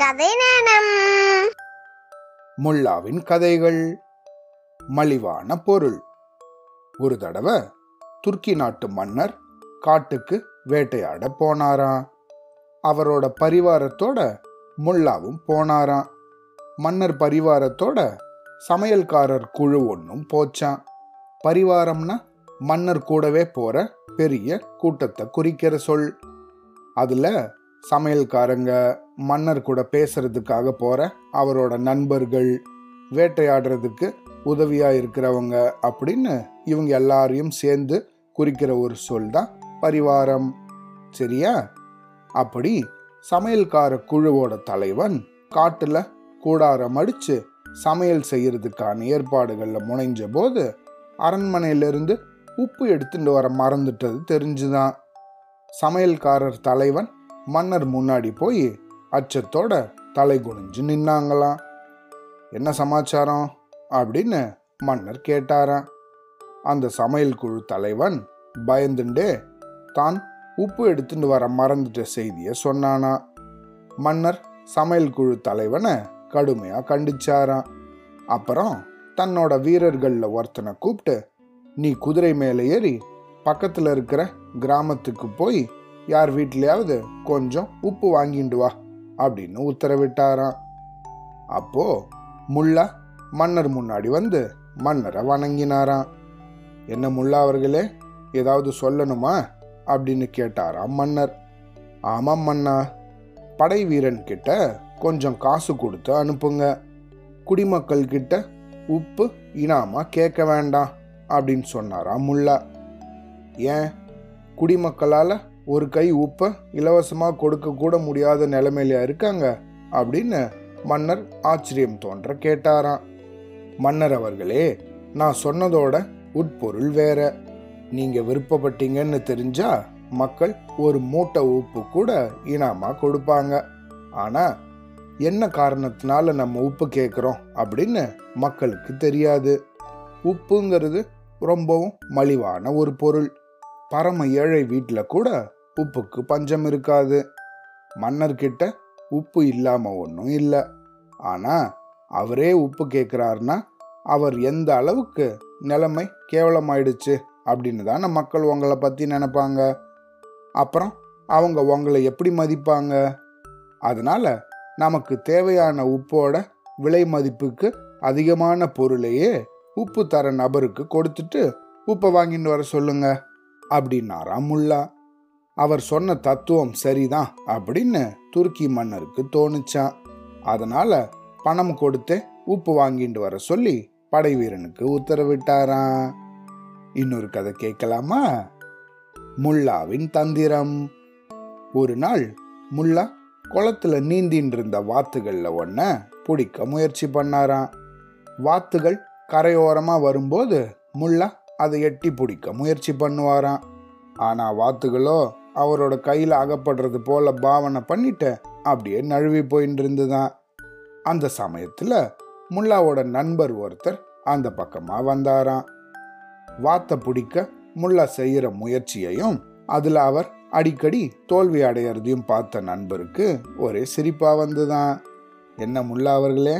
கதை நேரம் முல்லாவின் கதைகள். மலிவான பொருள். ஒரு தடவை துர்க்கி நாட்டு மன்னர் காட்டுக்கு வேட்டையாட போனாராம். அவரோட பரிவாரத்தோட முல்லாவும் போனாராம். மன்னர் பரிவாரத்தோட சமையல்காரர் குழு ஒன்றும் போச்சான் பரிவாரம்னா மன்னர் கூடவே போற பெரிய கூட்டத்தை குறிக்கிற சொல். அதுல சமையல்காரங்க மன்னர் கூட பேசுறதுக்காக போற அவரோட நண்பர்கள் வேட்டையாடுறதுக்கு உதவியா இருக்கிறவங்க அப்படின்னு இவங்க எல்லாரையும் சேர்ந்து குறிக்கிற ஒரு சொல் தான் பரிவாரம். சரியா? அப்படி சமையல்கார குழுவோட தலைவன் காட்டுல கூடாரம் அடிச்சு சமையல் செய்யறதுக்கான ஏற்பாடுகள்ல முனைஞ்ச போது அரண்மனையிலிருந்து உப்பு எடுத்துட்டு வர மறந்துட்டது தெரிஞ்சுதான். சமையல்காரர் தலைவன் மன்னர் முன்னாடி போய் அச்சத்தோட தலை குனிஞ்சு நின்னாங்களாம். என்ன சமாச்சாரம்? அப்படின்னு மன்னர் கேட்டாராம். அந்த சமையல் குழு தலைவன் பயந்துண்டே தான் உப்பு எடுத்துட்டு வர மறந்துட்ட செய்திய சொன்னானா. மன்னர் சமையல் குழு தலைவனை கடுமையா கண்டிச்சாராம். அப்புறம் தன்னோட வீரர்களில் ஒருத்தனை கூப்பிட்டு நீ குதிரை மேலே ஏறி பக்கத்தில் இருக்கிற கிராமத்துக்கு போய் யார் வீட்லயாவது கொஞ்சம் உப்பு வாங்கிட்டு வா அப்படின்னு உத்தரவிட்டாராம். அப்போ முல்லா மன்னர் முன்னாடி வந்து மன்னரை வணங்கினாராம். என்ன முல்லா அவர்களே ஏதாவது சொல்லணுமா அப்படின்னு கேட்டாராம் மன்னர். ஆமாம் மன்னா படை வீரன் கிட்ட கொஞ்சம் காசு கொடுத்து அனுப்புங்க. குடிமக்கள் கிட்ட உப்பு இனாமா கேட்க வேண்டாம் அப்படின்னு சொன்னாராம் முல்லா. ஏன்? குடிமக்களால் ஒரு கை உப்பை இலவசமாக கொடுக்க கூட முடியாத நிலைமையிலையா இருக்காங்க அப்படின்னு மன்னர் ஆச்சரியம் தோன்ற கேட்டாராம். மன்னர் அவர்களே நான் சொன்னதோட உட்பொருள் வேற. நீங்க விருப்பப்பட்டீங்கன்னு தெரிஞ்சா மக்கள் ஒரு மூட்டை உப்பு கூட இனாமா கொடுப்பாங்க. ஆனா என்ன காரணத்தினால நம்ம உப்பு கேட்குறோம் அப்படின்னு மக்களுக்கு தெரியாது. உப்புங்கிறது ரொம்பவும் மலிவான ஒரு பொருள். பரம ஏழை வீட்டில் கூட உப்புக்கு பஞ்சம் இருக்காது. மன்னர்கிட்ட உப்பு இல்லாம ஒன்றும் இல்லை. ஆனா அவரே உப்பு கேட்குறாருன்னா அவர் எந்த அளவுக்கு நிலைமை கேவலமாயிடுச்சு அப்படின்னு தானே மக்கள் உங்களை பற்றி நினைப்பாங்க. அப்புறம் அவங்க உங்களை எப்படி மதிப்பாங்க? அதனால நமக்கு தேவையான உப்போட விலை மதிப்புக்கு அதிகமான பொருளையே உப்பு தர நபருக்கு கொடுத்துட்டு உப்பை வாங்கிட்டு வர சொல்லுங்க அப்படின்னாராம் முல்லா. அவர் சொன்ன தத்துவம் சரிதான் அப்படின்னு துருக்கி மன்னருக்கு தோணுச்சான் அதனால பணம் கொடுத்து உப்பு வாங்கிட்டு வர சொல்லி படை வீரனுக்கு உத்தரவிட்டாராம். இன்னொரு கதை கேட்கலாமா? முல்லாவின் தந்திரம். ஒரு நாள் முல்லா குளத்துல நீந்தின்னு இருந்த வாத்துகள்ல ஒன்ன பிடிக்க முயற்சி பண்ணாராம். வாத்துகள் கரையோரமா வரும்போது முல்லா அதை எட்டி பிடிக்க முயற்சி பண்ணுவாராம். ஆனா வாத்துகளோ அவரோட கையில் அகப்படுறது போல பாவனை பண்ணிட்டு அப்படியே நழுவி போயின்னு இருந்துதான். அந்த சமயத்தில் முல்லாவோட நண்பர் ஒருத்தர் அந்த பக்கமாக வந்தாராம். வாத்தை பிடிக்க முல்லா செய்கிற முயற்சியையும் அதில் அவர் அடிக்கடி தோல்வி அடையிறதையும் பார்த்த நண்பருக்கு ஒரே சிரிப்பாக வந்துதான். என்ன முல்லா அவர்களே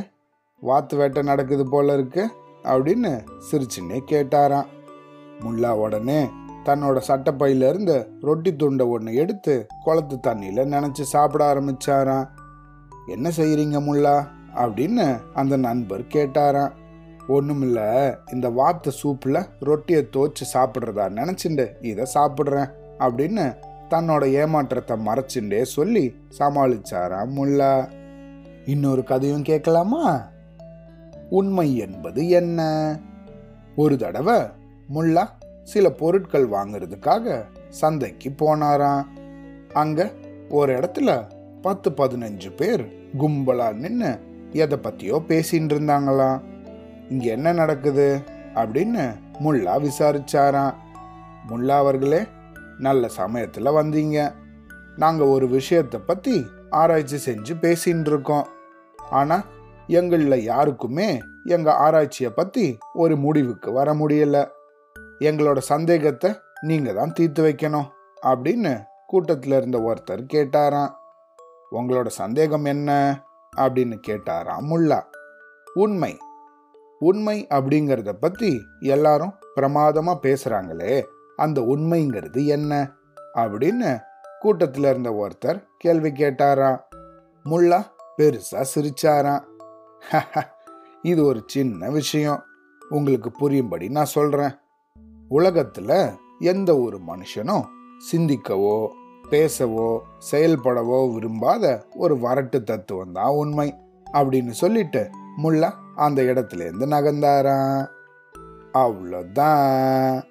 வாத்து வேட்டை நடக்குது போல இருக்கு? அப்படின்னு சிரிச்சுன்னே கேட்டாராம். முல்லா உடனே தன்னோட சட்டப்பையில இருந்து ரொட்டி துண்டை ஒன்று எடுத்து குளத்து தண்ணியில நினைச்சு சாப்பிட ஆரம்பிச்சாராம். என்ன செய்யறீங்க முல்லா? அப்படின்னு அந்த நண்பர் கேட்டாராம். ஒண்ணுமில்ல இந்த வாத்து சூப்பில் ரொட்டியை தோச்சு சாப்பிட்றதா நினச்சிண்டு இதை சாப்பிட்றேன் அப்படின்னு தன்னோட ஏமாற்றத்தை மறைச்சுண்டே சொல்லி சமாளிச்சாராம் முல்லா. இன்னொரு கதையும் கேட்கலாமா? உண்மை என்பது என்ன? ஒரு தடவை முல்லா சில பொருட்கள் வாங்குறதுக்காக சந்தைக்கு போனாராம். அங்க ஒரு இடத்துல பத்து பதினஞ்சு பேர் கும்பலா நின்று எதை பத்தியோ பேசின்னு இருந்தாங்களாம். இங்க என்ன நடக்குது? அப்படின்னு முல்லா விசாரிச்சாராம். முல்லா அவர்களே நல்ல சமயத்துல வந்தீங்க. நாங்க ஒரு விஷயத்தை பத்தி ஆராய்ச்சி செஞ்சு பேசின்னு இருக்கோம். ஆனா எங்களில் யாருக்குமே எங்க ஆராய்ச்சியை பத்தி ஒரு முடிவுக்கு வர முடியல. எங்களோட சந்தேகத்தை நீங்க தான் தீர்த்து வைக்கணும் அப்படின்னு கூட்டத்தில் இருந்த ஒருத்தர் கேட்டாராம். உங்களோட சந்தேகம் என்ன? அப்படின்னு கேட்டாராம் முல்லா. உண்மை. உண்மை அப்படிங்கிறத பத்தி எல்லாரும் பிரமாதமா பேசுறாங்களே அந்த உண்மைங்கிறது என்ன? அப்படின்னு கூட்டத்தில் இருந்த ஒருத்தர் கேள்வி கேட்டாராம். முல்லா பெருசா சிரிச்சாராம். இது ஒரு சின்ன விஷயம். உங்களுக்கு புரியும்படி நான் சொல்றேன். உலகத்துல எந்த ஒரு மனுஷனும் சிந்திக்கவோ பேசவோ செயல்படவோ விரும்பாத ஒரு வரட்டு தத்துவம் தான் உண்மை அப்படின்னு சொல்லிட்டு முல்லா அந்த இடத்துல இருந்து நகர்ந்தாராம். அவ்வளோதான்.